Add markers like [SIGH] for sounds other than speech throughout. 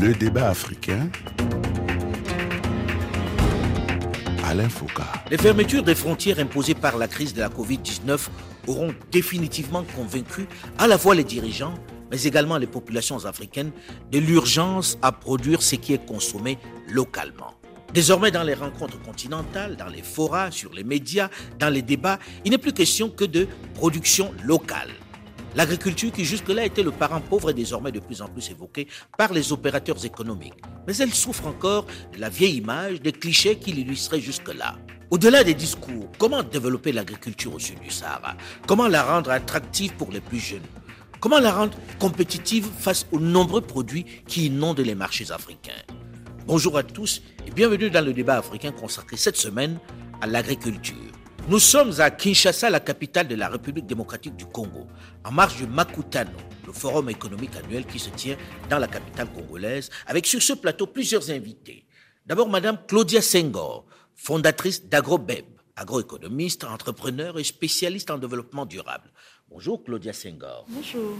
Le débat africain. Alain Foucault. Les fermetures des frontières imposées par la crise de la Covid-19 auront définitivement convaincu à la fois les dirigeants, mais également les populations africaines de l'urgence à produire ce qui est consommé localement. Désormais, dans les rencontres continentales, dans les forats, sur les médias, dans les débats, il n'est plus question que de production locale. L'agriculture, qui jusque-là était le parent pauvre, est désormais de plus en plus évoquée par les opérateurs économiques. Mais elle souffre encore de la vieille image, des clichés qui l'illustraient jusque-là. Au-delà des discours, comment développer l'agriculture au sud du Sahara? Comment la rendre attractive pour les plus jeunes? Comment la rendre compétitive face aux nombreux produits qui inondent les marchés africains? Bonjour à tous et bienvenue dans le débat africain consacré cette semaine à l'agriculture. Nous sommes à Kinshasa, la capitale de la République démocratique du Congo, en marge du Makutano, le forum économique annuel qui se tient dans la capitale congolaise, avec sur ce plateau plusieurs invités. D'abord, Madame Claudia Senghor, fondatrice d'AgroBeb, agroéconomiste, entrepreneur et spécialiste en développement durable. Bonjour Claudia Senghor. Bonjour.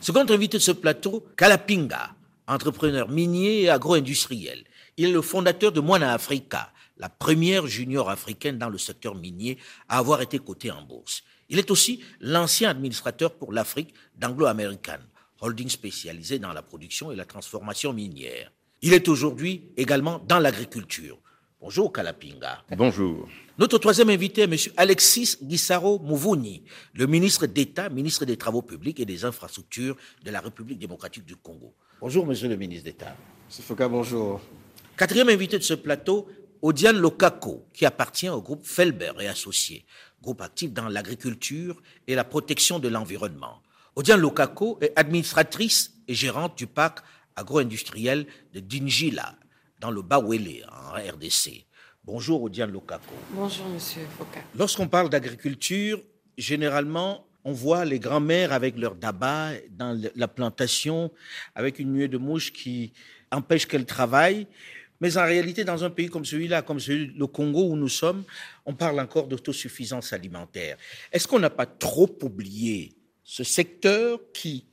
Second invité de ce plateau, Kalapinga, entrepreneur minier et agro-industriel. Il est le fondateur de Moana Africa, la première junior africaine dans le secteur minier à avoir été cotée en bourse. Il est aussi l'ancien administrateur pour l'Afrique d'Anglo-American, holding spécialisé dans la production et la transformation minière. Il est aujourd'hui également dans l'agriculture. Bonjour Kalapinga. Bonjour. Notre troisième invité est M. Alexis Guissaro Mouvouni, le ministre d'État, ministre des Travaux publics et des Infrastructures de la République démocratique du Congo. Bonjour Monsieur le ministre d'État. M. Foucault, bonjour. Quatrième invité de ce plateau, Odiane Lokako, qui appartient au groupe Felber et Associés, groupe actif dans l'agriculture et la protection de l'environnement. Odiane Lokako est administratrice et gérante du parc agro-industriel de Dinjila, dans le Bawele, en RDC. Bonjour Odiane Lokako. Bonjour Monsieur Foucault. Lorsqu'on parle d'agriculture, généralement, on voit les grands-mères avec leur daba dans la plantation, avec une nuée de mouches qui empêche qu'elles travaillent. Mais en réalité, dans un pays comme celui-là, comme le Congo où nous sommes, on parle encore d'autosuffisance alimentaire. Est-ce qu'on n'a pas trop oublié ce secteur qui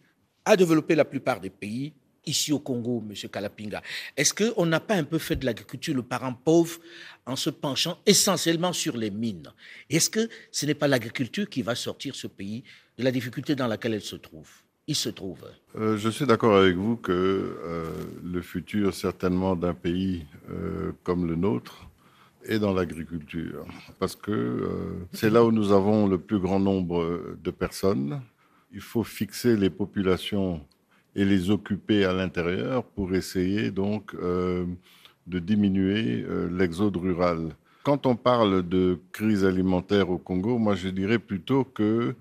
a développé la plupart des pays ici au Congo, M. Kalapinga? Est-ce qu'on n'a pas un peu fait de l'agriculture le parent pauvre en se penchant essentiellement sur les mines? Est-ce que ce n'est pas l'agriculture qui va sortir ce pays de la difficulté dans laquelle elle se trouve? Il se trouve euh, Je suis d'accord avec vous que euh, le futur, certainement, d'un pays euh, comme le nôtre est dans l'agriculture. Parce que c'est là où nous avons le plus grand nombre de personnes. Il faut fixer les populations et les occuper à l'intérieur pour essayer donc de diminuer l'exode rural. Quand on parle de crise alimentaire au Congo, moi je dirais plutôt que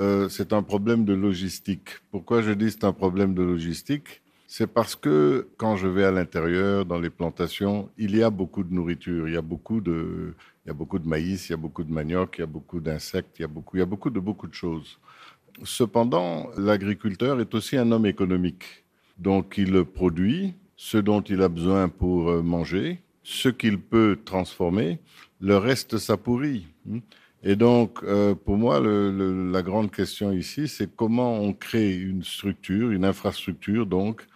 euh, c'est un problème de logistique. Pourquoi je dis c'est un problème de logistique? C'est parce que quand je vais à l'intérieur, dans les plantations, il y a beaucoup de nourriture, il y a beaucoup de, il y a beaucoup de maïs, il y a beaucoup de manioc, il y a beaucoup d'insectes, il y a beaucoup, il y a beaucoup de beaucoup de choses. Cependant, l'agriculteur est aussi un homme économique. Donc il produit ce dont il a besoin pour manger, ce qu'il peut transformer, le reste ça pourrit. Et donc, euh, pour moi, la grande question ici, c'est comment on crée une structure, une infrastructure, donc,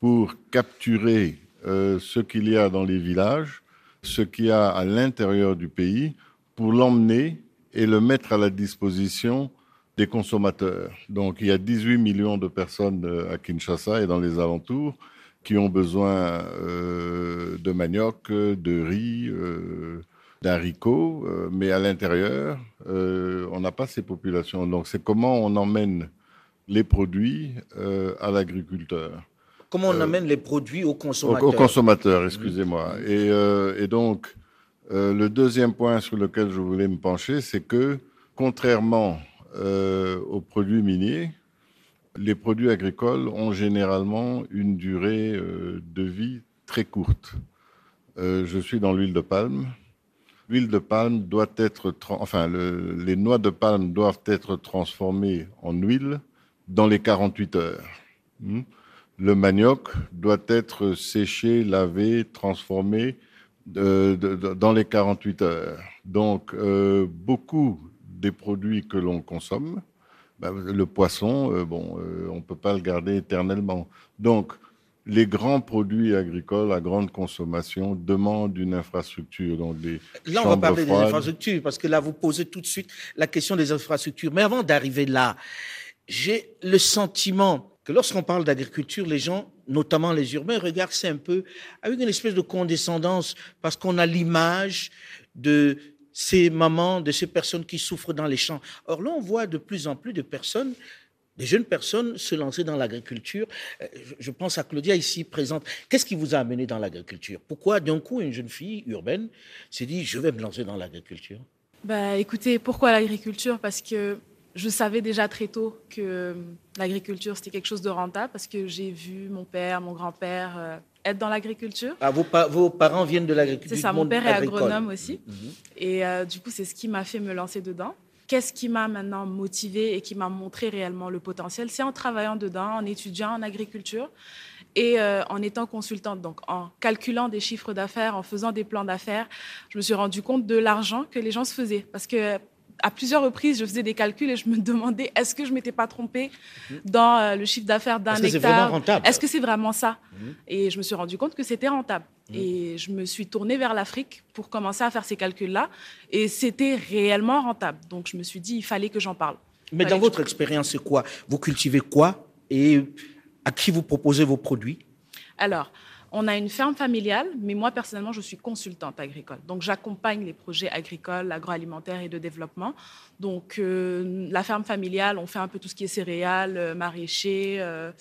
pour capturer euh, ce qu'il y a dans les villages, ce qu'il y a à l'intérieur du pays, pour l'emmener et le mettre à la disposition des consommateurs. Donc, il y a 18 millions de personnes à Kinshasa et dans les alentours qui ont besoin euh, de manioc, de riz, euh, d'haricots, euh, mais à l'intérieur, euh, on n'a pas ces populations. Donc, c'est comment on emmène les produits euh, à l'agriculteur. Comment on amène les produits aux consommateurs Aux, aux consommateurs, excusez-moi. Et, et, donc, le deuxième point sur lequel je voulais me pencher, c'est que, contrairement aux produits miniers, les produits agricoles ont généralement une durée de vie très courte. je suis dans l'huile de palme l'huile de palme doit être, enfin, le, les noix de palme doivent être transformées en huile dans les 48 heures. Hmm? Le manioc doit être séché, lavé, transformé de, dans les 48 heures. Donc, euh, beaucoup des produits que l'on consomme, ben, le poisson, euh, bon, euh, on peut pas le garder éternellement. Donc, les grands produits agricoles à grande consommation demandent une infrastructure. Donc des là, on va parler des infrastructures, parce que là, vous posez tout de suite la question des infrastructures. Mais avant d'arriver là, j'ai le sentiment que lorsqu'on parle d'agriculture, les gens, notamment les urbains, regardent ça un peu avec une espèce de condescendance, parce qu'on a l'image de ces mamans, de ces personnes qui souffrent dans les champs. Or là, on voit de plus en plus de personnes des jeunes personnes se lancer dans l'agriculture. Euh, je pense à Claudia ici présente. Qu'est-ce qui vous a amené dans l'agriculture? Pourquoi d'un coup une jeune fille urbaine s'est dit je vais me lancer dans l'agriculture? Bah, Écoutez, pourquoi l'agriculture? Parce que je savais déjà très tôt que l'agriculture c'était quelque chose de rentable parce que j'ai vu mon père, mon grand-père euh, être dans l'agriculture. Ah, vos, vos, parents viennent de l'agriculture C'est ça, mon père est agronome aussi. Mhm. Et euh, du coup, c'est ce qui m'a fait me lancer dedans. Qu'est-ce qui m'a maintenant motivé et qui m'a montré réellement le potentiel? C'est en travaillant dedans, en étudiant en agriculture et euh, en étant consultante, donc en calculant des chiffres d'affaires, en faisant des plans d'affaires, je me suis rendu compte de l'argent que les gens se faisaient. Parce que à plusieurs reprises, je faisais des calculs et je me [LAUGHS] demandais est-ce que je m'étais pas trompée dans euh, le chiffre d'affaires d'un hectare? Est-ce que c'est vraiment ça? Mhm. Et je me suis rendu compte que c'était rentable. Mhm. Et je me suis tournée vers l'Afrique pour commencer à faire ces calculs-là. Et c'était réellement rentable. Donc je me suis dit il fallait que j'en parle. Mais dans votre expérience, c'est quoi? Vous cultivez quoi? Et à qui vous proposez vos produits? Alors, on a une ferme familiale, mais moi personnellement, je suis consultante agricole. Donc j'accompagne les projets agricoles, agroalimentaires et de développement. Donc euh, la ferme familiale, on fait un peu tout ce qui est céréales, euh, maraîchers, euh,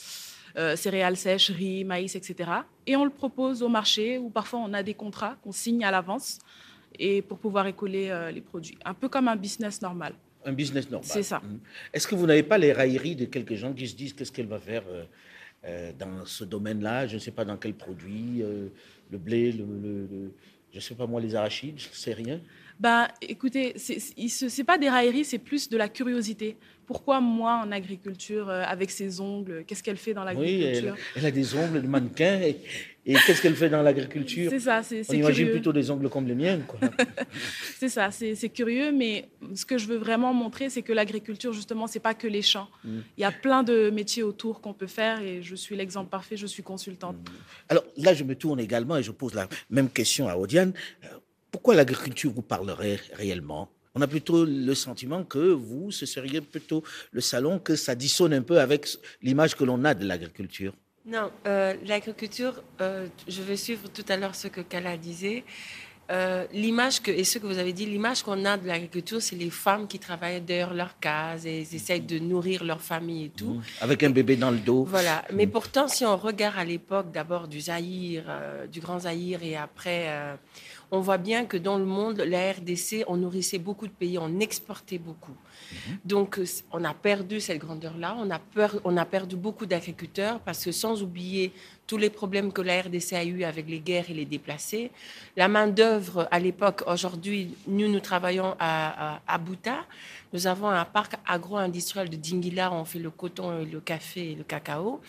céréales sèches, riz, maïs, etc. Et on le propose au marché ou parfois on a des contrats qu'on signe à l'avance et pour pouvoir écouler les produits. Un peu comme un business normal. Un business normal. C'est ça. Mmh. Est-ce que vous n'avez pas les railleries de quelques gens qui se disent qu'est-ce qu'elle va faire dans ce domaine-là. Je ne sais pas dans quel produit, euh, le blé, le, je ne sais pas moi, les arachides, je ne sais rien. Ben, écoutez, ce n'est pas des railleries, c'est plus de la curiosité. Pourquoi moi en agriculture, euh, avec ses ongles, qu'est-ce qu'elle fait dans l'agriculture? Oui, elle, a des ongles de mannequin. Et, qu'est-ce qu'elle fait dans l'agriculture? C'est ça, c'est On imagine plutôt des ongles comme les miennes. [LAUGHS] c'est ça, c'est curieux, mais ce que je veux vraiment montrer, c'est que l'agriculture, justement, c'est pas que les champs. Mm. Il y a plein de métiers autour qu'on peut faire et je suis l'exemple parfait, je suis consultante. Mm. Alors là, je me tourne également et je pose la même question à Odiane. Euh, pourquoi l'agriculture vous parlerait réellement? On a plutôt le sentiment que vous, ce serait plutôt le salon, que ça dissonne un peu avec l'image que l'on a de l'agriculture. Non, euh, l'agriculture, euh, je vais suivre tout à l'heure ce que Kala disait. Euh, l'image que, et ce que vous avez dit, l'image qu'on a de l'agriculture, c'est les femmes qui travaillent derrière leur case et ils essayent de nourrir leur famille et tout. Mmh. Avec un bébé dans le dos. Voilà. Mais mmh. pourtant, si on regarde à l'époque d'abord du Zaïre, du Grand Zaïre et après on voit bien que dans le monde, la RDC, on nourrissait beaucoup de pays, on exportait beaucoup. Mhm. Donc, on a perdu cette grandeur-là, on, a on a perdu beaucoup d'agriculteurs parce que sans oublier tous les problèmes que la RDC a eu avec les guerres et les déplacés, la main-d'œuvre à l'époque, aujourd'hui, nous, nous travaillons à, à, Bouta, nous avons un parc agro-industriel de Dingila, on fait le coton, le café et le cacao.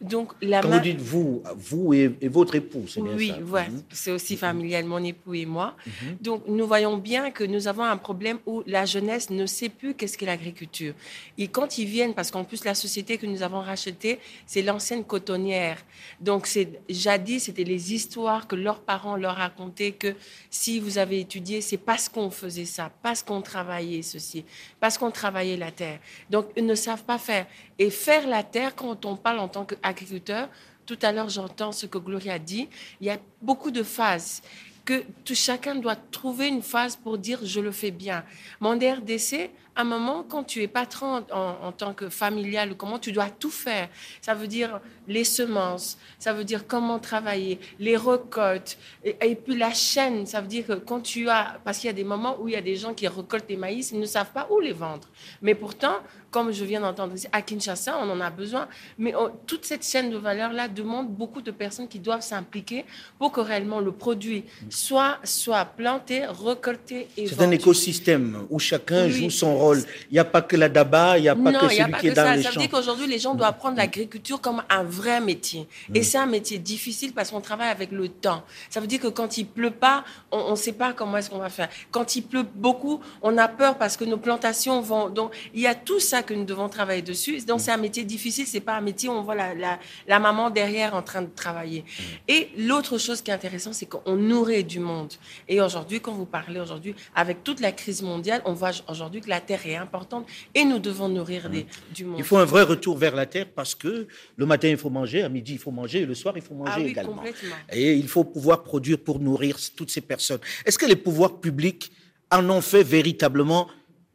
Donc, la Quand vous dites vous, vous et, votre époux, c'est bien oui, ça Oui, mhm. c'est aussi familial, mon époux et moi. Mhm. Donc, nous voyons bien que nous avons un problème où la jeunesse ne sait plus qu'est-ce qu'est l'agriculture. Et quand ils viennent, parce qu'en plus, la société que nous avons rachetée, c'est l'ancienne cotonnière. Donc, c'est jadis, c'était les histoires que leurs parents leur racontaient que si vous avez étudié, c'est parce qu'on faisait ça, parce qu'on travaillait ceci, parce qu'on travaillait la terre. Donc, ils ne savent pas faire. Et faire la terre, quand on parle en tant qu'agriculteur, tout à l'heure, j'entends ce que Gloria dit, il y a beaucoup de phases que tout chacun doit trouver une phase pour dire je le fais bien. Mon DRDC, un moment, quand tu es patron en, tant que familial, comment tu dois tout faire? Ça veut dire les semences, ça veut dire comment travailler, les récoltes, et, puis la chaîne. Ça veut dire que quand tu as, parce qu'il y a des moments où il y a des gens qui récoltent des maïs, ils ne savent pas où les vendre. Mais pourtant, comme je viens d'entendre ici, à Kinshasa, on en a besoin. Mais oh, toute cette chaîne de valeur-là demande beaucoup de personnes qui doivent s'impliquer pour que réellement le produit soit, soit planté, récolté et C'est un écosystème où chacun joue son rôle rôle. Il n'y a pas que la DABA, il n'y a pas non, que il y a celui pas qui est dans ça. les Ça veut champs. dire qu'aujourd'hui, les gens doivent prendre l'agriculture comme un vrai métier. Mm. Et c'est un métier difficile parce qu'on travaille avec le temps. Ça veut dire que quand il pleut pas, on ne sait pas comment est-ce qu'on va faire. Quand il pleut beaucoup, on a peur parce que nos plantations vont. Donc, il y a tout ça que nous devons travailler dessus. Donc, c'est un métier difficile. C'est pas un métier où on voit la, la, la maman derrière en train de travailler. Et l'autre chose qui est intéressante, c'est qu'on nourrit du monde. Et aujourd'hui, quand vous parlez aujourd'hui, avec toute la crise mondiale, on voit aujourd'hui que la terre est importante et nous devons nourrir des- du monde. Il faut un vrai retour vers la terre parce que le matin, il faut manger, à midi, il faut manger, et le soir, il faut manger Ah oui, également. complètement. Et il faut pouvoir produire pour nourrir toutes ces personnes. Est-ce que les pouvoirs publics en ont fait véritablement,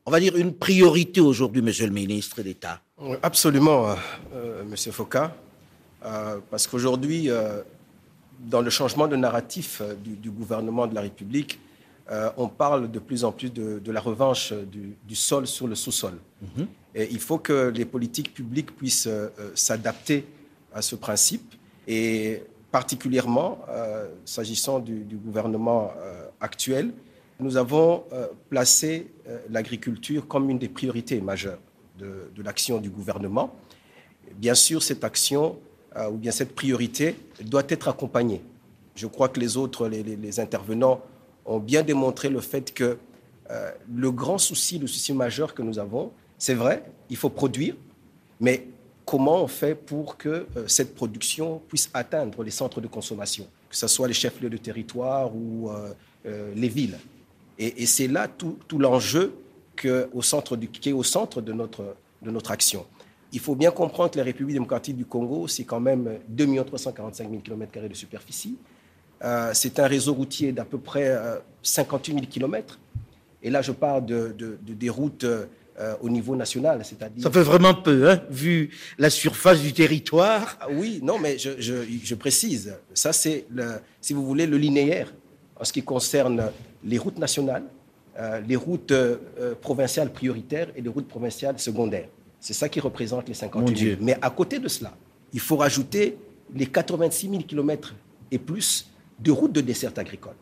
on va dire, une priorité aujourd'hui, monsieur le ministre d'État? Oui, Absolument, euh, euh, Monsieur Foucault, euh, parce qu'aujourd'hui, euh, dans le changement de narratif euh, du, du gouvernement de la République, euh, on parle de plus en plus de, de la revanche du, du sol sur le sous-sol. Et il faut que les politiques publiques puissent euh, s'adapter à ce principe, et particulièrement, euh, s'agissant du, du gouvernement actuel, nous avons placé l'agriculture comme une des priorités majeures de, de l'action du gouvernement. Bien sûr, cette action ou bien cette priorité doit être accompagnée. Je crois que les autres, les, les- les intervenants, ont bien démontré le fait que euh, le grand souci, le souci majeur que nous avons, c'est vrai, il faut produire, mais comment on fait pour que euh, cette production puisse atteindre les centres de consommation, que ce soit les chefs-lieux de territoire ou euh, les villes. Et, c'est là tout, l'enjeu au qui est au centre de notre, de notre action. Il faut bien comprendre que la République démocratique du Congo, c'est quand même 2 345 000 km de superficie. Euh, c'est un réseau routier d'à peu près euh, 58 000 km. Et là, je parle de, de- de- des routes euh, au niveau national, c'est-à-dire... Ça fait vraiment peu, hein, vu la surface du territoire. Ah oui, non, mais je, je- je précise. Ça, c'est, si vous voulez, le linéaire en ce qui concerne les routes nationales, euh, les routes euh, provinciales prioritaires et les routes provinciales secondaires. C'est ça qui représente les 58 Mon 000. Dieu. Mais à côté de cela, il faut rajouter les 86 000 kilomètres et plus de routes de dessert agricole.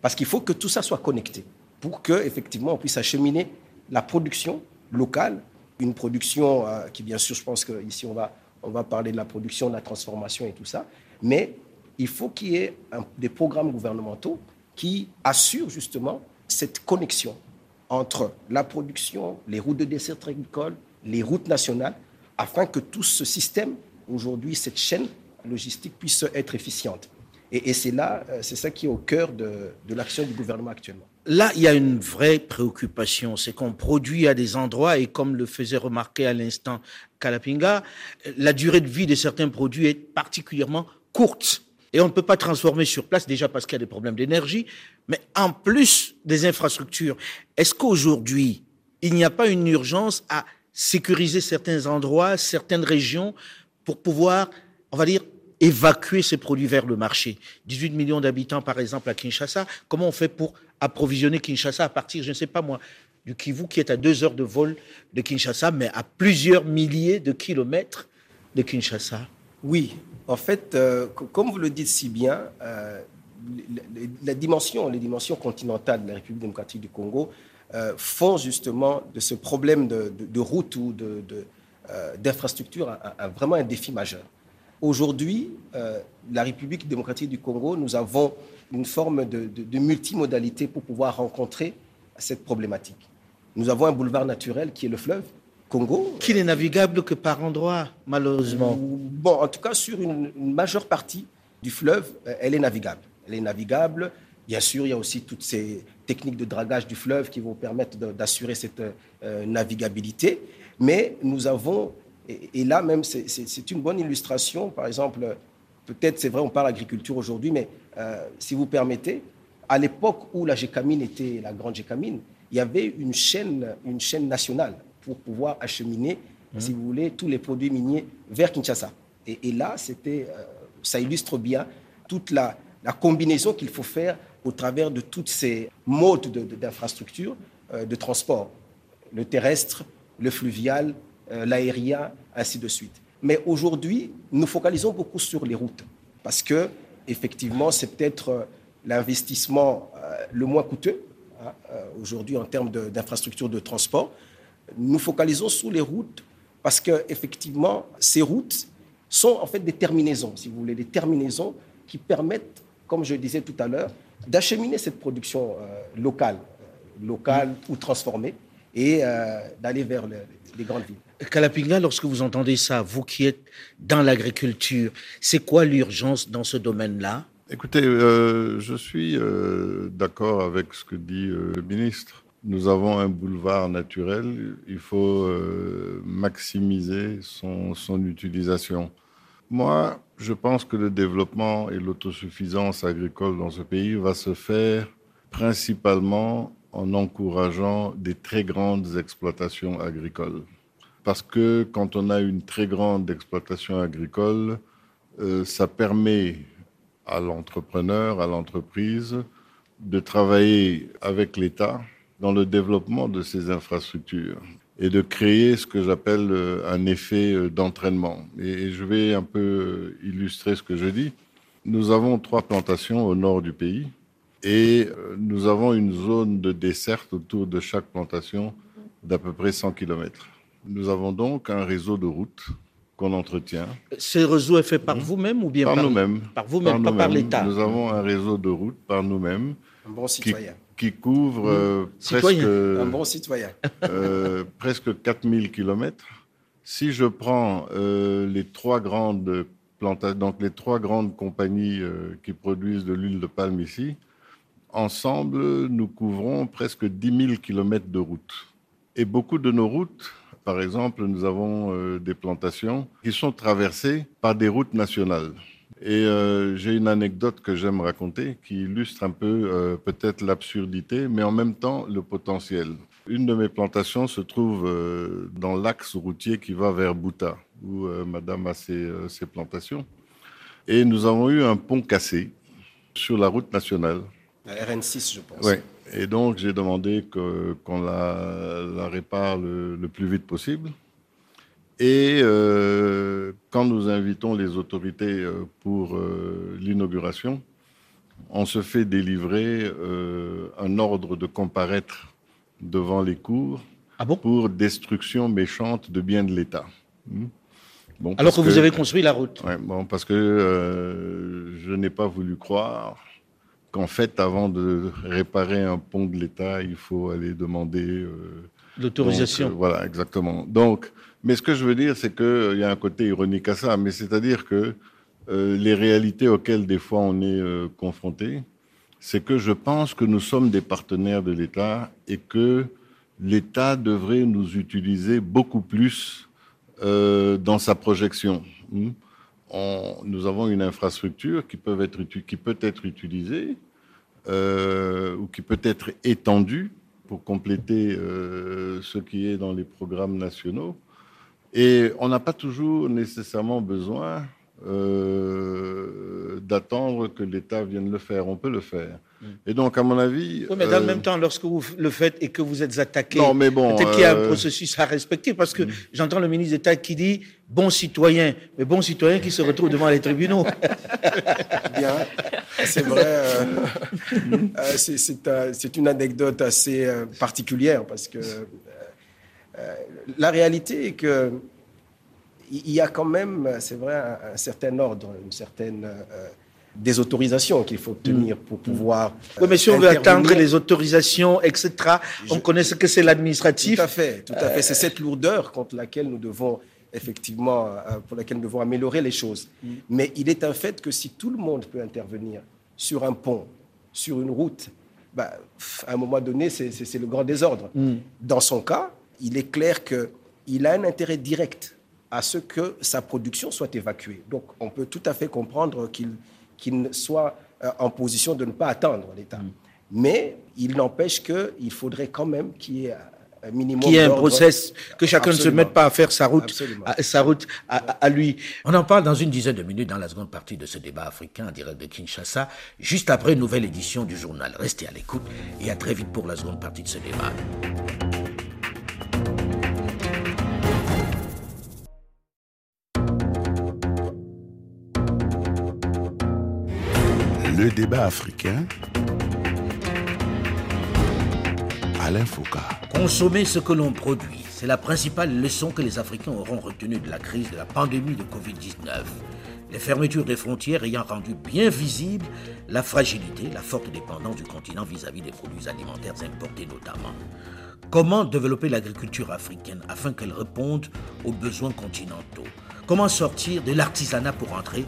Parce qu'il faut que tout ça soit connecté pour que effectivement on puisse acheminer la production locale, une production euh, qui bien sûr, je pense qu'ici on va, on va parler de la production, de la transformation et tout ça, mais il faut qu'il y ait des programmes gouvernementaux qui assurent justement cette connexion entre la production, les routes de dessert agricole, les routes nationales, afin que tout ce système, aujourd'hui, cette chaîne logistique puisse être efficiente. Et, c'est là, euh, c'est ça qui est au cœur de, de l'action du gouvernement actuellement. Là, il y a une vraie préoccupation, c'est qu'on produit à des endroits, et comme le faisait remarquer à l'instant Kalapinga, la durée de vie de certains produits est particulièrement courte. Et on ne peut pas transformer sur place, déjà parce qu'il y a des problèmes d'énergie, mais en plus des infrastructures. Est-ce qu'aujourd'hui, il n'y a pas une urgence à sécuriser certains endroits, certaines régions, pour pouvoir, on va dire, évacuer ces produits vers le marché 18 millions d'habitants, par exemple, à Kinshasa. Comment on fait pour approvisionner Kinshasa à partir, je ne sais pas moi, du Kivu, qui est à deux heures de vol de Kinshasa, mais à plusieurs milliers de kilomètres de Kinshasa? Oui, en fait, euh, co- comme vous le dites si bien, euh, la les dimensions continentales de la République démocratique du Congo euh, font justement de ce problème de, route ou de- euh, d'infrastructure vraiment un défi majeur. Aujourd'hui, euh, la République démocratique du Congo, nous avons une forme de, de- de multimodalité pour pouvoir rencontrer cette problématique. Nous avons un boulevard naturel qui est le fleuve Congo, qui n'est navigable que par endroits, malheureusement. Bon, en tout cas, sur une, une majeure partie du fleuve, euh, elle est navigable. Elle est navigable. Bien sûr, il y a aussi toutes ces techniques de dragage du fleuve qui vont permettre d'assurer cette euh, navigabilité. Mais nous avons, et, et là même, c'est- une bonne illustration. Par exemple, peut-être, c'est vrai, on parle agriculture aujourd'hui, mais euh, si vous permettez, à l'époque où la Gécamine était la grande Gécamine, il y avait une chaîne, une chaîne nationale pour pouvoir acheminer, si vous voulez, tous les produits miniers vers Kinshasa. Et, et là, c'était, euh, ça illustre bien toute la, la combinaison qu'il faut faire au travers de toutes ces modes de- de- d'infrastructures euh, de transport, le terrestre, le fluvial, l'aérien, ainsi de suite. Mais aujourd'hui, nous focalisons beaucoup sur les routes parce que effectivement, c'est peut-être euh, l'investissement euh, le moins coûteux hein, euh, aujourd'hui en termes d'infrastructures de, transport. nous focalisons sur les routes parce qu'effectivement, ces routes sont en fait des terminaisons, si vous voulez, des terminaisons qui permettent, comme je disais tout à l'heure, d'acheminer cette production locale, locale ou transformée, et euh, d'aller vers les grandes villes. Kalapinga, lorsque vous entendez ça, vous qui êtes dans l'agriculture, c'est quoi l'urgence dans ce domaine-là? Écoutez, je suis d'accord avec ce que dit le ministre. Nous avons un boulevard naturel, il faut maximiser son, son utilisation. Moi, je pense que le développement et l'autosuffisance agricole dans ce pays va se faire principalement en encourageant des très grandes exploitations agricoles. Parce que quand on a une très grande exploitation agricole, euh, ça permet à l'entrepreneur, à l'entreprise, de travailler avec l'État dans le développement de ces infrastructures et de créer ce que j'appelle euh, un effet euh, d'entraînement. Et je vais un peu illustrer ce que je dis. Nous avons trois plantations au nord du pays et nous avons une zone de desserte autour de chaque plantation d'à peu près 100 km. Nous avons donc un réseau de routes qu'on entretient. Ce réseau est fait par mmh. vous-même ou bien par, nous-mêmes Par vous-même, pas par l'État. Nous avons un réseau de routes par nous-mêmes. Un bon citoyen qui couvre euh, presque, un bon citoyen. euh, [LAUGHS] presque 4000 km. Si je prends euh, les trois grandes plantations, donc les trois grandes compagnies euh, qui produisent de l'huile de palme ici, ensemble, nous couvrons presque 10 000 km de routes. Et beaucoup de nos routes, par exemple, nous avons des plantations qui sont traversées par des routes nationales. Et euh, j'ai une anecdote que j'aime raconter qui illustre un peu euh, peut-être l'absurdité, mais en même temps le potentiel. Une de mes plantations se trouve euh, dans l'axe routier qui va vers Bouta, où Madame a ses, plantations. Et nous avons eu un pont cassé sur la route nationale. La RN6, je pense. Oui. Et donc j'ai demandé qu'on la, la, répare le, le plus vite possible. Et euh, quand nous invitons les autorités euh, pour euh, l'inauguration, on se fait délivrer un ordre de comparaître devant les cours ah bon? pour destruction méchante de biens de l'État. Hmm. Bon, Alors que, vous avez construit la route. Ouais, bon, parce que je n'ai pas voulu croire qu'en fait, avant de réparer un pont de l'État, il faut aller demander l'autorisation. voilà, exactement. Donc, mais ce que je veux dire, c'est qu'il euh, y a un côté ironique à ça, mais c'est-à-dire que euh, les réalités auxquelles des fois on est euh, confronté, c'est que je pense que nous sommes des partenaires de l'État et que l'État devrait nous utiliser beaucoup plus dans sa projection. Hmm? Nous avons une infrastructure qui peut être, utilisée ou qui peut être étendue pour compléter ce qui est dans les programmes nationaux. Et on n'a pas toujours nécessairement besoin euh, d'attendre que l'État vienne le faire. On peut le faire. Mm. Et donc, à mon avis. Oui, mais dans le euh, même temps, lorsque vous le faites et que vous êtes attaqué, non, mais bon, peut-être qu'il y a un euh, processus à respecter, parce que mm. j'entends le ministre d'État qui dit bon citoyen, mais bon citoyen qui se retrouve devant les tribunaux. [LAUGHS] Bien, c'est vrai. [LAUGHS] c'est une anecdote assez particulière, parce que euh, la réalité est que il y a quand même, c'est vrai, un, certain ordre, une certaine euh, des autorisations qu'il faut obtenir pour mm. pouvoir. oui, mais si on veut attendre les autorisations, etc., on connaît ce que c'est l'administratif. Tout à fait, tout à fait. C'est cette lourdeur contre laquelle nous devons effectivement, euh, pour laquelle nous devons améliorer les choses. Mm. Mais il est un fait que si tout le monde peut intervenir sur un pont, sur une route, bah, à un moment donné, c'est le grand désordre. Mm. Dans son cas, il est clair qu'il a un intérêt direct à ce que sa production soit évacuée. Donc, on peut tout à fait comprendre qu'il soit euh, en position de ne pas attendre l'État. Mm. Mais il n'empêche qu'il faudrait quand même qu'il y ait un minimum. Qu'il y ait un process, que chacun ne se mette pas à faire sa route, à, sa route à, lui. On en parle dans une dizaine de minutes dans la seconde partie de ce débat africain en direct de Kinshasa, juste après une nouvelle édition du journal. Restez à l'écoute et à très vite pour la seconde partie de ce débat. Le débat africain. Alain Foucault. Consommer ce que l'on produit, c'est la principale leçon que les Africains auront retenue de la crise de la pandémie de Covid-19. Les fermetures des frontières ayant rendu bien visible la fragilité, la forte dépendance du continent vis-à-vis des produits alimentaires importés notamment. Comment développer l'agriculture africaine afin qu'elle réponde aux besoins continentaux? Comment sortir de l'artisanat pour entrer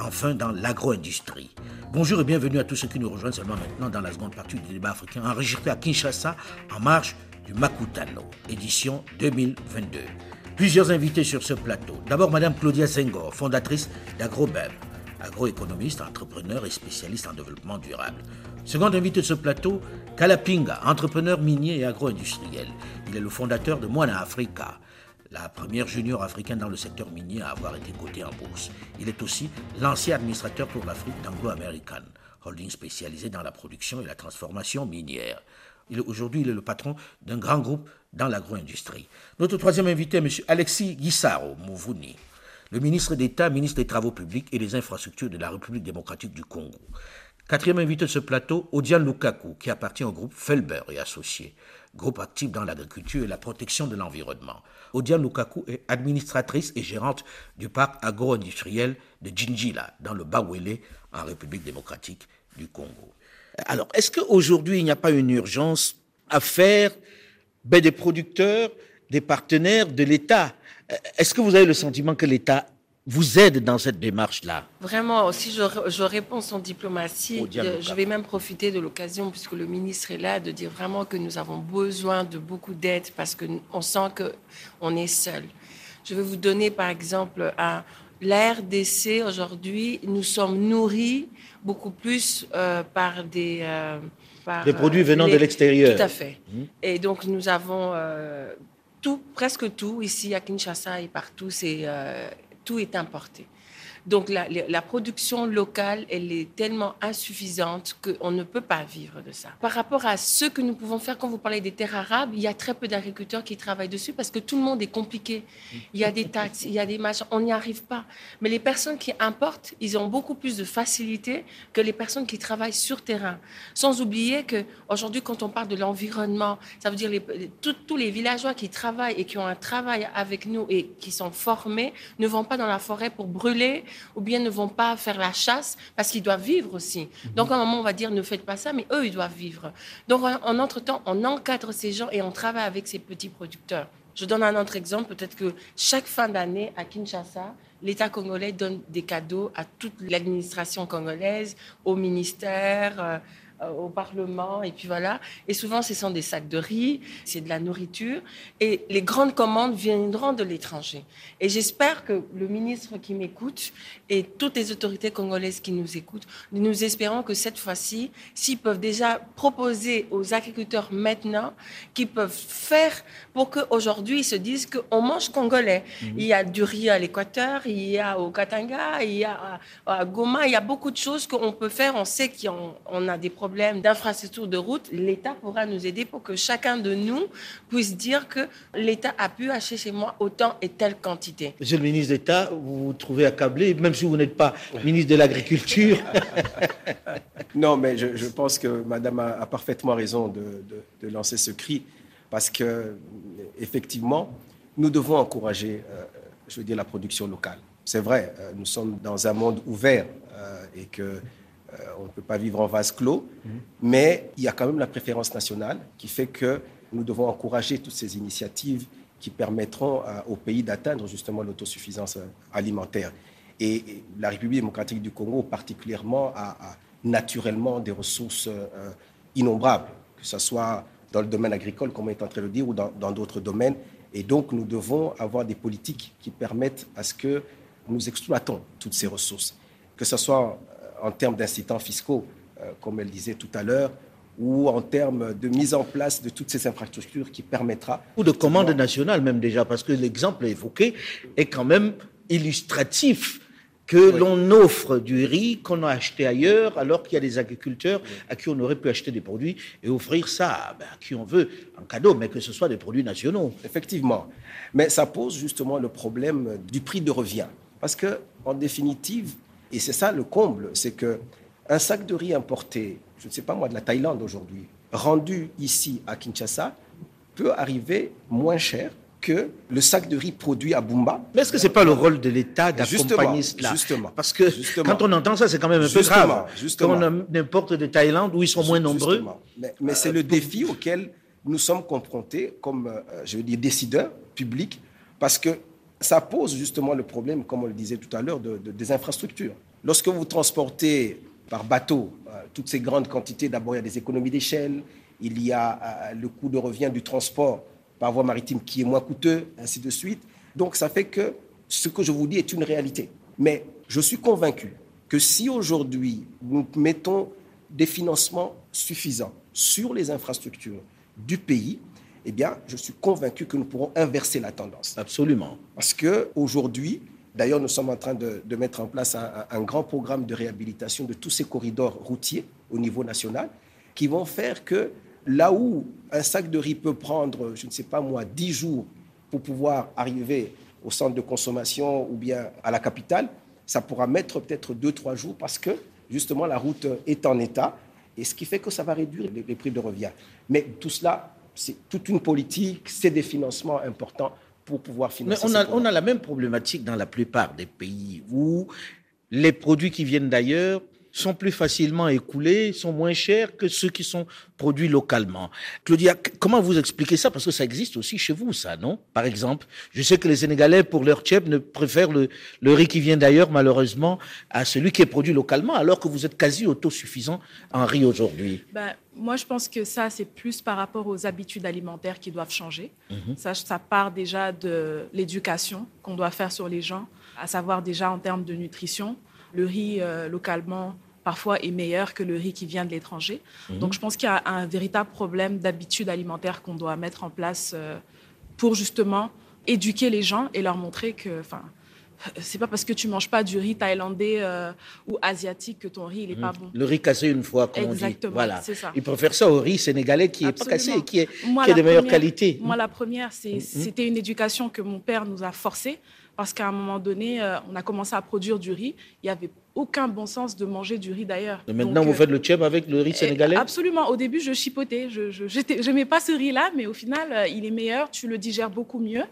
enfin dans l'agro-industrie Bonjour et bienvenue à tous ceux qui nous rejoignent seulement maintenant dans la seconde partie du débat africain enregistré à Kinshasa en marge du Makutano, édition 2022. Plusieurs invités sur ce plateau. D'abord, Madame Claudia Senghor, fondatrice d'AgroBev, agroéconomiste, entrepreneur et spécialiste en développement durable. Second invité de ce plateau, Kalapinga, entrepreneur minier et agro-industriel. Il est le fondateur de Moana Africa, la première junior africaine dans le secteur minier à avoir été cotée en bourse. Il est aussi l'ancien administrateur pour l'Afrique d'Anglo American, holding spécialisé dans la production et la transformation minière. Aujourd'hui, il est le patron d'un grand groupe dans l'agro-industrie. Notre troisième invité est M. Alexis Guissaro Mouvouni, le ministre d'État, ministre des Travaux publics et des Infrastructures de la République démocratique du Congo. Quatrième invité de ce plateau, Odian Lukaku, qui appartient au groupe Felber et Associés, groupe actif dans l'agriculture et la protection de l'environnement. Odian Lukaku est administratrice et gérante du parc agro-industriel de Djinjila, dans le Bawele, en République démocratique du Congo. Alors, est-ce qu'aujourd'hui, il n'y a pas une urgence à faire ben, des producteurs, des partenaires de l'État? Est-ce que vous avez le sentiment que l'État vous aide dans cette démarche-là Vraiment, si je, je, réponds sans diplomatie, je vais même profiter de l'occasion, puisque le ministre est là, de dire vraiment que nous avons besoin de beaucoup d'aide parce qu'on sent qu'on est seul. Je vais vous donner par exemple à la RDC aujourd'hui, nous sommes nourris beaucoup plus euh, par des... Euh, par, des produits venant de l'extérieur. Tout à fait. Mmh. Et donc nous avons euh, tout, presque tout ici à Kinshasa et partout, c'est tout est importé. Donc la, production locale, elle est tellement insuffisante qu'on ne peut pas vivre de ça. Par rapport à ce que nous pouvons faire, quand vous parlez des terres arabes, il y a très peu d'agriculteurs qui travaillent dessus parce que tout le monde est compliqué. Il y a des taxes, il y a des machins, on n'y arrive pas. Mais les personnes qui importent, ils ont beaucoup plus de facilité que les personnes qui travaillent sur terrain. Sans oublier que aujourd'hui, quand on parle de l'environnement, ça veut dire les, tous les villageois qui travaillent et qui ont un travail avec nous et qui sont formés ne vont pas dans la forêt pour brûler ou bien ne vont pas faire la chasse parce qu'ils doivent vivre aussi. Donc, à un moment, on va dire ne faites pas ça, mais eux, ils doivent vivre. Donc, en entre-temps, on encadre ces gens et on travaille avec ces petits producteurs. Je donne un autre exemple. Peut-être que chaque fin d'année à Kinshasa, l'État congolais donne des cadeaux à toute l'administration congolaise, au ministère, euh, euh, au Parlement, et puis voilà. Et souvent, ce sont des sacs de riz, c'est de la nourriture, et les grandes commandes viendront de l'étranger. Et j'espère que le ministre qui m'écoute et toutes les autorités congolaises qui nous écoutent, nous espérons que cette fois-ci, s'ils peuvent déjà proposer aux agriculteurs maintenant, qu'ils peuvent faire pour qu'aujourd'hui, ils se disent qu'on mange congolais. Mhm. Il y a du riz à l'Équateur, il y a au Katanga, il y a à Goma, il y a beaucoup de choses qu'on peut faire. On sait qu'on a des problèmes problème d'infrastructure de route, l'État pourra nous aider pour que chacun de nous puisse dire que l'État a pu acheter chez moi autant et telle quantité. Monsieur le ministre d'État, vous vous trouvez accablé, même si vous n'êtes pas ministre de l'Agriculture. [LAUGHS] non, mais je, pense que Madame a, parfaitement raison de, de, lancer ce cri, parce que effectivement, nous devons encourager, euh, je veux dire, la production locale. C'est vrai, euh, nous sommes dans un monde ouvert euh, et que euh, on ne peut pas vivre en vase clos, mhm. mais il y a quand même la préférence nationale qui fait que nous devons encourager toutes ces initiatives qui permettront euh, au pays d'atteindre justement l'autosuffisance euh, alimentaire. Et, la République démocratique du Congo, particulièrement, a, naturellement des ressources innombrables, que ce soit dans le domaine agricole, comme on est en train de le dire, ou dans d'autres domaines. Et donc, nous devons avoir des politiques qui permettent à ce que nous exploitons toutes ces ressources, que ce soit en termes d'incitants fiscaux, euh, comme elle disait tout à l'heure, ou en termes de mise en place de toutes ces infrastructures qui permettra. Ou de commande nationale même déjà, parce que l'exemple évoqué est quand même illustratif que l'on offre du riz qu'on a acheté ailleurs, alors qu'il y a des agriculteurs à qui on aurait pu acheter des produits et offrir ça ben, à qui on veut en cadeau, mais que ce soit des produits nationaux. Effectivement. Mais ça pose justement le problème du prix de revient. Parce que, en définitive, et c'est ça le comble, c'est que un sac de riz importé, je ne sais pas moi, de la Thaïlande aujourd'hui, rendu ici à Kinshasa peut arriver moins cher que le sac de riz produit à Bumba. Mais est-ce que ce n'est pas le rôle de l'État d'accompagner cela Justement. Parce que justement. quand on entend ça, c'est quand même un peu grave. justement. Quand on importe de Thaïlande, où ils sont moins nombreux. Justement. Mais, mais c'est le défi auquel nous sommes confrontés comme, euh, je veux dire, décideurs publics, parce que ça pose justement le problème, comme on le disait tout à l'heure, de, de- des infrastructures. Lorsque vous transportez par bateau euh, toutes ces grandes quantités, d'abord il y a des économies d'échelle, il y a euh, le coût de revient du transport par voie maritime qui est moins coûteux, ainsi de suite. Donc ça fait que ce que je vous dis est une réalité. Mais je suis convaincu que si aujourd'hui nous mettons des financements suffisants sur les infrastructures du pays, eh bien, je suis convaincu que nous pourrons inverser la tendance. Absolument. Parce qu'aujourd'hui, d'ailleurs, nous sommes en train de, de mettre en place un, un grand programme de réhabilitation de tous ces corridors routiers au niveau national qui vont faire que là où un sac de riz peut prendre, je ne sais pas moi, 10 jours pour pouvoir arriver au centre de consommation ou bien à la capitale, ça pourra mettre peut-être 2-3 jours parce que justement la route est en état et ce qui fait que ça va réduire les, les prix de revient. Mais tout cela, c'est toute une politique, c'est des financements importants pour pouvoir Mais financer on ces a, on a la même problématique dans la plupart des pays où les produits qui viennent d'ailleurs sont plus facilement écoulés, sont moins chers que ceux qui sont produits localement. Claudia, comment vous expliquez ça? Parce que ça existe aussi chez vous, ça, non? Par exemple, je sais que les Sénégalais, pour leur tchèp, ne préfèrent le, le riz qui vient d'ailleurs, malheureusement, à celui qui est produit localement, alors que vous êtes quasi autosuffisant en riz aujourd'hui. Ben, moi, je pense que ça, c'est plus par rapport aux habitudes alimentaires qui doivent changer. ça, ça part déjà de l'éducation qu'on doit faire sur les gens, à savoir déjà en termes de nutrition. Le riz euh, localement, parfois, est meilleur que le riz qui vient de l'étranger. Donc, je pense qu'il y a un véritable problème d'habitudes alimentaires qu'on doit mettre en place euh, pour justement éduquer les gens et leur montrer que, enfin, c'est pas parce que tu manges pas du riz thaïlandais euh, ou asiatique que ton riz il est pas bon. Le riz cassé une fois, comme on dit. Exactement, Voilà. c'est ça. Ils préfèrent ça au riz sénégalais qui n'est pas cassé et qui est, Moi, qui est de meilleure première- qualité. Moi, la première, c'est- c'était une éducation que mon père nous a forcé parce qu'à un moment donné, euh, on a commencé à produire du riz. Il n'y avait aucun bon sens de manger du riz d'ailleurs. Maintenant, Donc, vous euh, faites le tchèp avec le riz sénégalais? Absolument. Au début, je chipotais. Je n'aimais pas ce riz-là, mais au final, euh, il est meilleur. Tu le digères beaucoup mieux.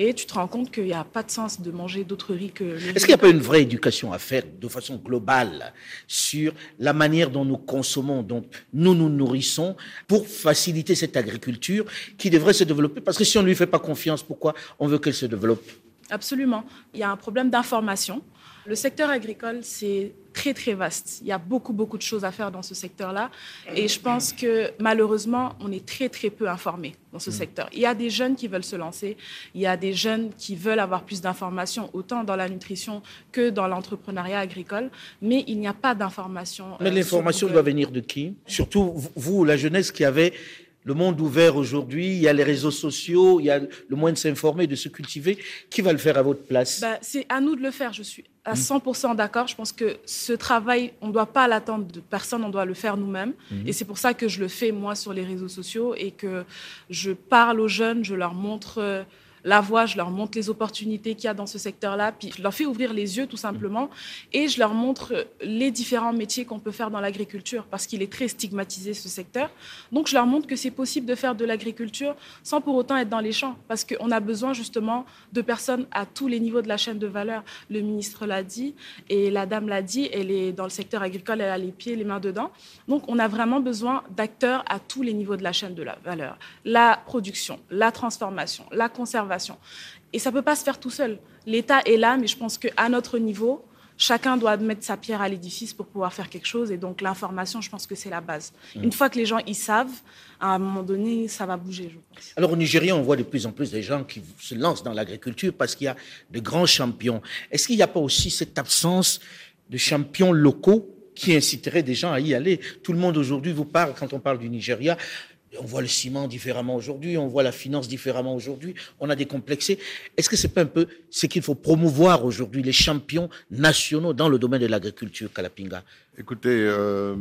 Et tu te rends compte qu'il n'y a pas de sens de manger d'autres riz que le. Est-ce qu'il n'y a pas une vraie éducation à faire de façon globale sur la manière dont nous consommons, dont nous nous nourrissons, pour faciliter cette agriculture qui devrait se développer? Parce que si on ne lui fait pas confiance, pourquoi on veut qu'elle se développe? Absolument. Il y a un problème d'information. Le secteur agricole, c'est très, très vaste. Il y a beaucoup, beaucoup de choses à faire dans ce secteur-là. Et je pense que malheureusement, on est très, très peu informés dans ce secteur. Il y a des jeunes qui veulent se lancer. Il y a des jeunes qui veulent avoir plus d'informations, autant dans la nutrition que dans l'entrepreneuriat agricole. Mais il n'y a pas d'informations. Mais euh, l'information sur doit venir de qui? Surtout vous, la jeunesse qui avait le monde ouvert aujourd'hui, il y a les réseaux sociaux, il y a le moyen de s'informer, de se cultiver. Qui va le faire à votre place? Bah, c'est à nous de le faire. Je suis à 100% d'accord. Je pense que ce travail, on ne doit pas l'attendre de personne, on doit le faire nous-mêmes. Et c'est pour ça que je le fais, moi, sur les réseaux sociaux et que je parle aux jeunes, je leur montre euh, la voie, je leur montre les opportunités qu'il y a dans ce secteur-là, puis je leur fais ouvrir les yeux, tout simplement, et je leur montre les différents métiers qu'on peut faire dans l'agriculture, parce qu'il est très stigmatisé, ce secteur. Donc, je leur montre que c'est possible de faire de l'agriculture sans pour autant être dans les champs, parce qu'on a besoin justement de personnes à tous les niveaux de la chaîne de valeur. Le ministre l'a dit et la dame l'a dit, elle est dans le secteur agricole, elle a les pieds, les mains dedans. Donc, on a vraiment besoin d'acteurs à tous les niveaux de la chaîne de la valeur. La production, la transformation, la conservation. Et ça ne peut pas se faire tout seul. L'État est là, mais je pense qu'à notre niveau, chacun doit mettre sa pierre à l'édifice pour pouvoir faire quelque chose. Et donc, l'information, je pense que c'est la base. Une fois que les gens y savent, à un moment donné, ça va bouger, je pense. Alors au Nigeria, on voit de plus en plus des gens qui se lancent dans l'agriculture parce qu'il y a de grands champions. Est-ce qu'il n'y a pas aussi cette absence de champions locaux qui inciterait des gens à y aller? Tout le monde aujourd'hui vous parle, quand on parle du Nigeria, on voit le ciment différemment aujourd'hui, on voit la finance différemment aujourd'hui, on a décomplexé. Est-ce que c'est pas un peu ce qu'il faut promouvoir aujourd'hui, les champions nationaux dans le domaine de l'agriculture, Kalapinga? Écoutez, euh,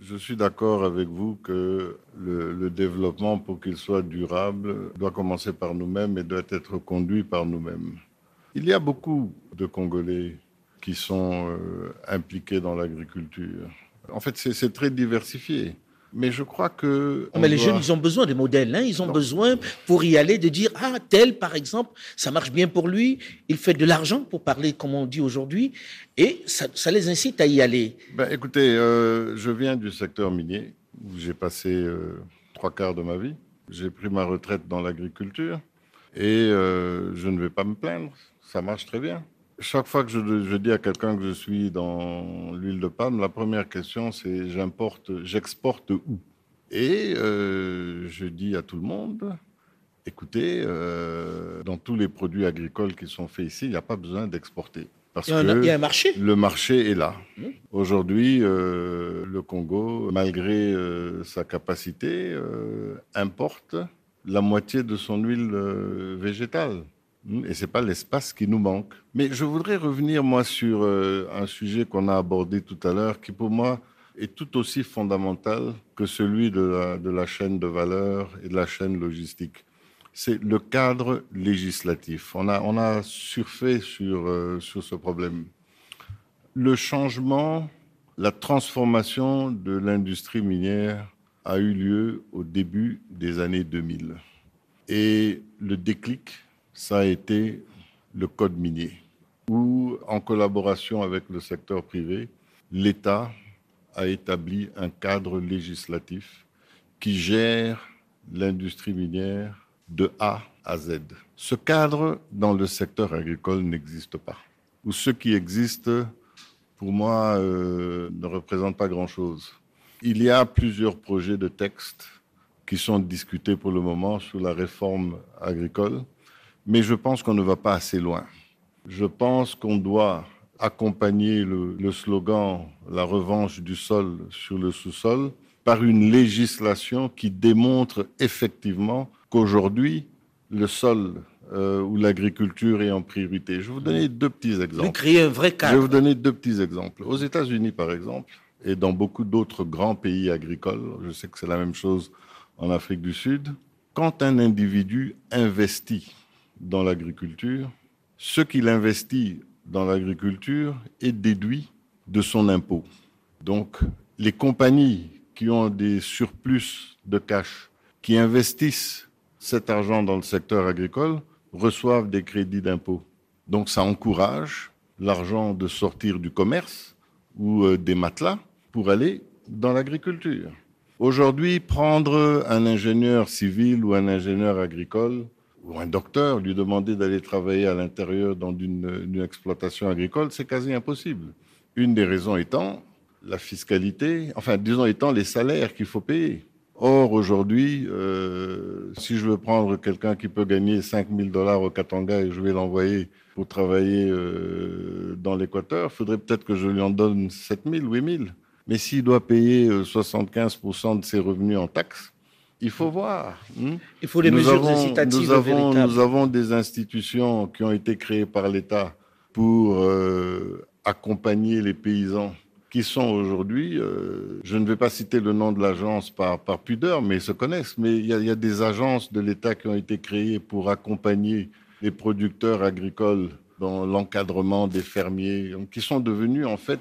je suis d'accord avec vous que le, développement, pour qu'il soit durable, doit commencer par nous-mêmes et doit être conduit par nous-mêmes. Il y a beaucoup de Congolais qui sont euh, impliqués dans l'agriculture. En fait, c'est très diversifié. Mais je crois que. Mais les jeunes, ils ont besoin de modèles. Hein. Ils ont besoin, pour y aller, de dire Ah, tel, par exemple, ça marche bien pour lui, il fait de l'argent, pour parler comme on dit aujourd'hui, et ça, les incite à y aller. Ben, écoutez, euh, je viens du secteur minier, où j'ai passé euh, trois quarts de ma vie. J'ai pris ma retraite dans l'agriculture, et euh, je ne vais pas me plaindre. Ça marche très bien. Chaque fois que je, dis à quelqu'un que je suis dans l'huile de palme, la première question c'est j'importe, j'exporte où? Et euh, je dis à tout le monde, écoutez, euh, dans tous les produits agricoles qui sont faits ici, il n'y a pas besoin d'exporter. Parce il, y a, il y a un marché. Le marché est là. Mmh. Aujourd'hui, euh, le Congo, malgré sa capacité, importe la moitié de son huile végétale. Hmm, et ce n'est pas l'espace qui nous manque. Mais je voudrais revenir, moi, sur euh, un sujet qu'on a abordé tout à l'heure, qui pour moi est tout aussi fondamental que celui de la, chaîne de valeur et de la chaîne logistique. C'est le cadre législatif. On a, on euh, sur ce problème. Le changement, la transformation de l'industrie minière a eu lieu au début des années 2000. Et le déclic ça a été le code minier, où, en collaboration avec le secteur privé, l'État a établi un cadre législatif qui gère l'industrie minière de A à Z. Ce cadre dans le secteur agricole n'existe pas. Ou ce qui existe, pour moi, euh, ne représente pas grand-chose. Il y a plusieurs projets de textes qui sont discutés pour le moment sur la réforme agricole mais je pense qu'on ne va pas assez loin. Je pense qu'on doit accompagner le, slogan La revanche du sol sur le sous-sol par une législation qui démontre effectivement qu'aujourd'hui, le sol euh, ou l'agriculture est en priorité. Je vais vous donner deux petits exemples. créer un vrai cadre. Je vais vous donner deux petits exemples. Aux États-Unis, par exemple, et dans beaucoup d'autres grands pays agricoles, je sais que c'est la même chose en Afrique du Sud, quand un individu investit dans l'agriculture, ce qu'il investit dans l'agriculture est déduit de son impôt. Donc, les compagnies qui ont des surplus de cash, qui investissent cet argent dans le secteur agricole, reçoivent des crédits d'impôt. Donc, ça encourage l'argent de sortir du commerce ou euh, des matelas pour aller dans l'agriculture. Aujourd'hui, prendre un ingénieur civil ou un ingénieur agricole ou un docteur, lui demander d'aller travailler à l'intérieur dans une, exploitation agricole, c'est quasi impossible. Une des raisons étant la fiscalité, enfin, disons étant les salaires qu'il faut payer. Or, aujourd'hui, euh, si je veux prendre quelqu'un qui peut gagner 5 000 dollars au Katanga et je vais l'envoyer pour travailler euh, dans l'Équateur, il faudrait peut-être que je lui en donne 7 000, 8 000. Mais s'il doit payer 75% euh, de ses revenus en taxes, il faut voir. Hmm? Il faut des mesures incitatives. Nous avons, nous avons des institutions qui ont été créées par l'État pour euh, accompagner les paysans qui sont aujourd'hui, euh, je ne vais pas citer le nom de l'agence par, par pudeur, mais ils se connaissent, mais il y, a, il y a des agences de l'État qui ont été créées pour accompagner les producteurs agricoles dans l'encadrement des fermiers, qui sont devenus en fait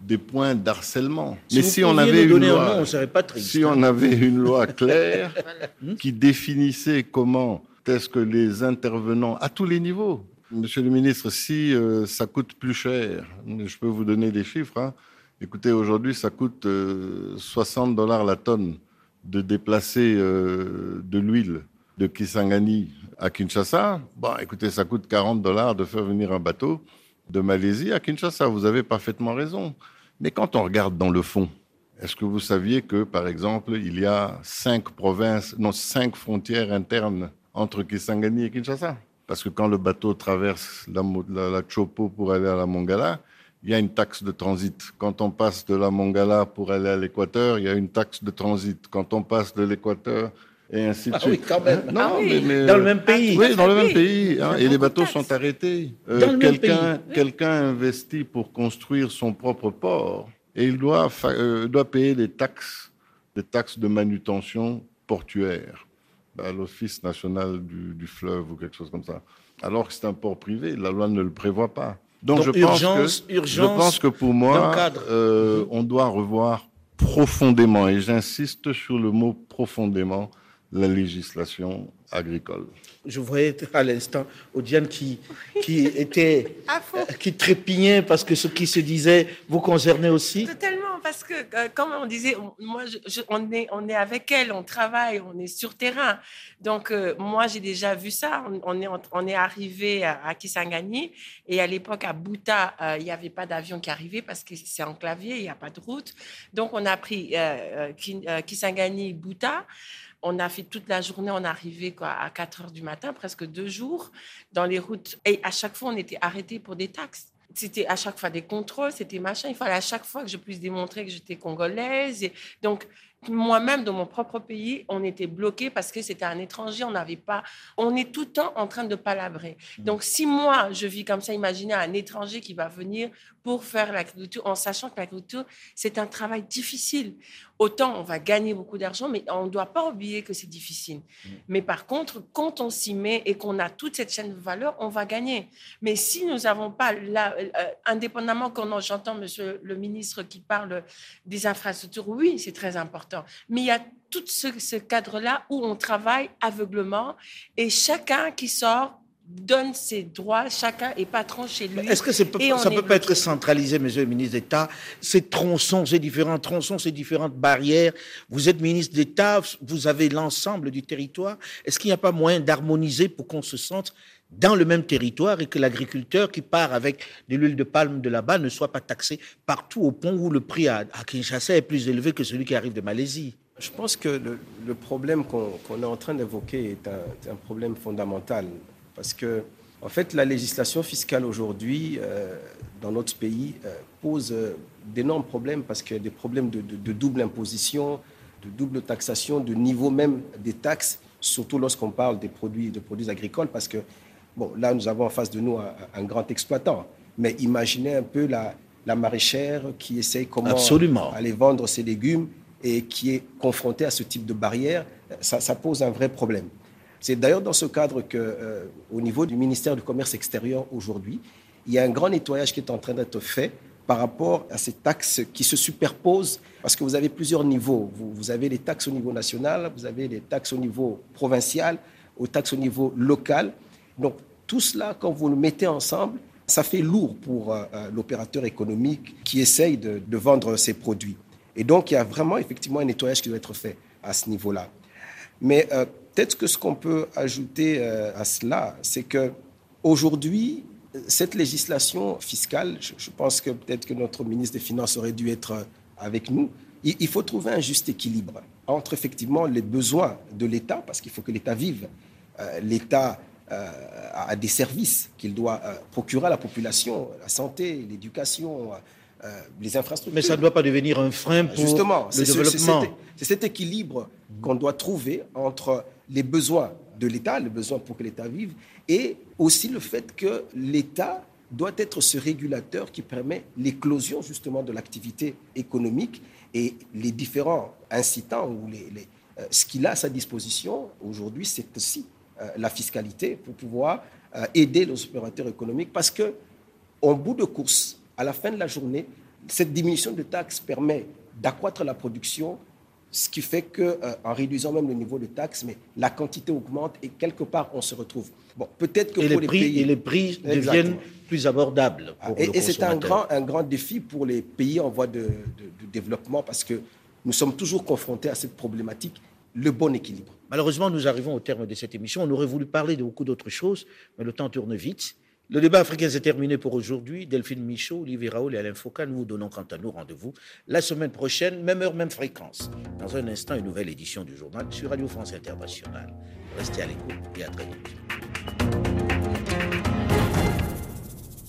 des points d'harcèlement. Mais si on avait une loi, on pas triste, si on avait une loi [LAUGHS] claire qui définissait comment est-ce que les intervenants à tous les niveaux, Monsieur le ministre, si euh, ça coûte plus cher, je peux vous donner des chiffres. Hein. Écoutez, aujourd'hui, ça coûte 60 euh, dollars la tonne de déplacer euh, de l'huile de Kisangani à Kinshasa. Bon, écoutez, ça coûte 40 dollars de faire venir un bateau de Malaisie à Kinshasa. Vous avez parfaitement raison. Mais quand on regarde dans le fond, est-ce que vous saviez que, par exemple, il y a cinq provinces, non, cinq frontières internes entre Kisangani et Kinshasa? Parce que quand le bateau traverse la, la, Chopo pour aller à la Mongala, il y a une taxe de transit. Quand on passe de la Mongala pour aller à l'équateur, il y a une taxe de transit. Quand on passe de l'équateur et ainsi de ah Oui, quand même. Non, ah mais, dans le même pays. Oui, dans le même pays. Hein, et les bateaux sont arrêtés. Euh, quelqu'un, quelqu'un investit pour construire son propre port et il doit, euh, doit payer des taxes, des taxes de manutention portuaire à l'Office national du, fleuve ou quelque chose comme ça. Alors que c'est un port privé, la loi ne le prévoit pas. Donc, je, pense que, je pense que pour moi, euh, on doit revoir profondément, et j'insiste sur le mot profondément, la législation agricole. Je voyais à l'instant Odiane qui, qui était, [LAUGHS] qui trépignait parce que ce qui se disait vous concernait aussi. Totalement, parce que euh, comme on disait, moi, on, est, on est avec elle, on travaille, on est sur terrain. Donc, euh, moi, j'ai déjà vu ça. On, est, on est arrivé à, Kisangani et à l'époque, à Bouta, euh, il n'y avait pas d'avion qui arrivait parce que c'est enclavé, il n'y a pas de route. Donc, on a pris Kisangani, Bouta. On a fait toute la journée, on arrivait quoi, à 4 heures du matin, presque deux jours, dans les routes. Et à chaque fois, on était arrêté pour des taxes. C'était à chaque fois des contrôles, c'était machin. Il fallait à chaque fois que je puisse démontrer que j'étais congolaise. Et donc, moi-même, dans mon propre pays, on était bloqué parce que c'était un étranger, on n'avait pas. On est tout le temps en train de palabrer. Mmh. Donc, si moi, je vis comme ça, imaginez un étranger qui va venir pour faire l'agriculture, en sachant que l'agriculture, c'est un travail difficile. Autant on va gagner beaucoup d'argent, mais on ne doit pas oublier que c'est difficile. Mm. Mais par contre, quand on s'y met et qu'on a toute cette chaîne de valeur, on va gagner. Mais si nous n'avons pas, là, euh, indépendamment quand j'entends Monsieur le ministre qui parle des infrastructures, oui, c'est très important. Mais il y a tout ce, ce cadre-là où on travaille aveuglement et chacun qui sort donne ses droits, chacun est patron chez lui. Est-ce que ça ne peut pas être centralisé, monsieur le ministre d'État, ces tronçons, ces différents tronçons, ces différentes barrières Vous êtes ministre d'État, vous avez l'ensemble du territoire. Est-ce qu'il n'y a pas moyen d'harmoniser pour qu'on se sente dans le même territoire et que l'agriculteur qui part avec de l'huile de palme de là-bas ne soit pas taxé partout au point où le prix à, Kinshasa est plus élevé que celui qui arrive de Malaisie? Je pense que le, problème qu'on est en train d'évoquer est un problème fondamental. Parce que, en fait, la législation fiscale aujourd'hui, euh, dans notre pays, euh, pose euh, d'énormes problèmes parce qu'il y a des problèmes de, double imposition, de double taxation, de niveau même des taxes, surtout lorsqu'on parle des produits, de produits agricoles, parce que, bon, là, nous avons en face de nous un, grand exploitant. Mais imaginez un peu la, la maraîchère qui essaye comment Absolument. aller vendre ses légumes et qui est confrontée à ce type de barrière, ça, ça pose un vrai problème. C'est d'ailleurs dans ce cadre que, euh, au niveau du ministère du Commerce extérieur aujourd'hui, il y a un grand nettoyage qui est en train d'être fait par rapport à ces taxes qui se superposent, parce que vous avez plusieurs niveaux. Vous, avez les taxes au niveau national, vous avez les taxes au niveau provincial, aux taxes au niveau local. Donc tout cela, quand vous le mettez ensemble, ça fait lourd pour euh, euh, l'opérateur économique qui essaye de, de vendre ses produits. Et donc il y a vraiment effectivement un nettoyage qui doit être fait à ce niveau-là. Mais Peut-être que ce qu'on peut ajouter euh, à cela, c'est que aujourd'hui, cette législation fiscale, je, pense que peut-être que notre ministre des Finances aurait dû être euh, avec nous. Il, faut trouver un juste équilibre entre effectivement les besoins de l'État, parce qu'il faut que l'État vive. Euh, L'État a des services qu'il doit procurer à la population, la santé, l'éducation, les infrastructures. Mais ça ne doit pas devenir un frein pour Justement, le développement. C'est cet équilibre qu'on doit trouver entre les besoins de l'État, les besoins pour que l'État vive, et aussi le fait que l'État doit être ce régulateur qui permet l'éclosion justement de l'activité économique et les différents incitants ou les, euh, ce qu'il a à sa disposition aujourd'hui, c'est aussi euh, la fiscalité pour pouvoir euh, aider les opérateurs économiques parce que, en bout de course, à la fin de la journée, cette diminution de taxes permet d'accroître la production ce qui fait qu'en euh, en réduisant même le niveau de taxes, mais la quantité augmente et quelque part on se retrouve. Bon, peut-être que pour les, prix, pays, et les prix deviennent plus abordables. Pour et, et c'est un grand, un grand défi pour les pays en voie de, de, développement parce que nous sommes toujours confrontés à cette problématique, le bon équilibre. Malheureusement, nous arrivons au terme de cette émission. On aurait voulu parler de beaucoup d'autres choses, mais le temps tourne vite. Le débat africain s'est terminé pour aujourd'hui. Delphine Michaud, Olivier Raoul et Alain Foucault, nous vous donnons quant à nous rendez-vous la semaine prochaine, même heure, même fréquence. Dans un instant, une nouvelle édition du journal sur Radio France Internationale. Restez à l'écoute et à très vite.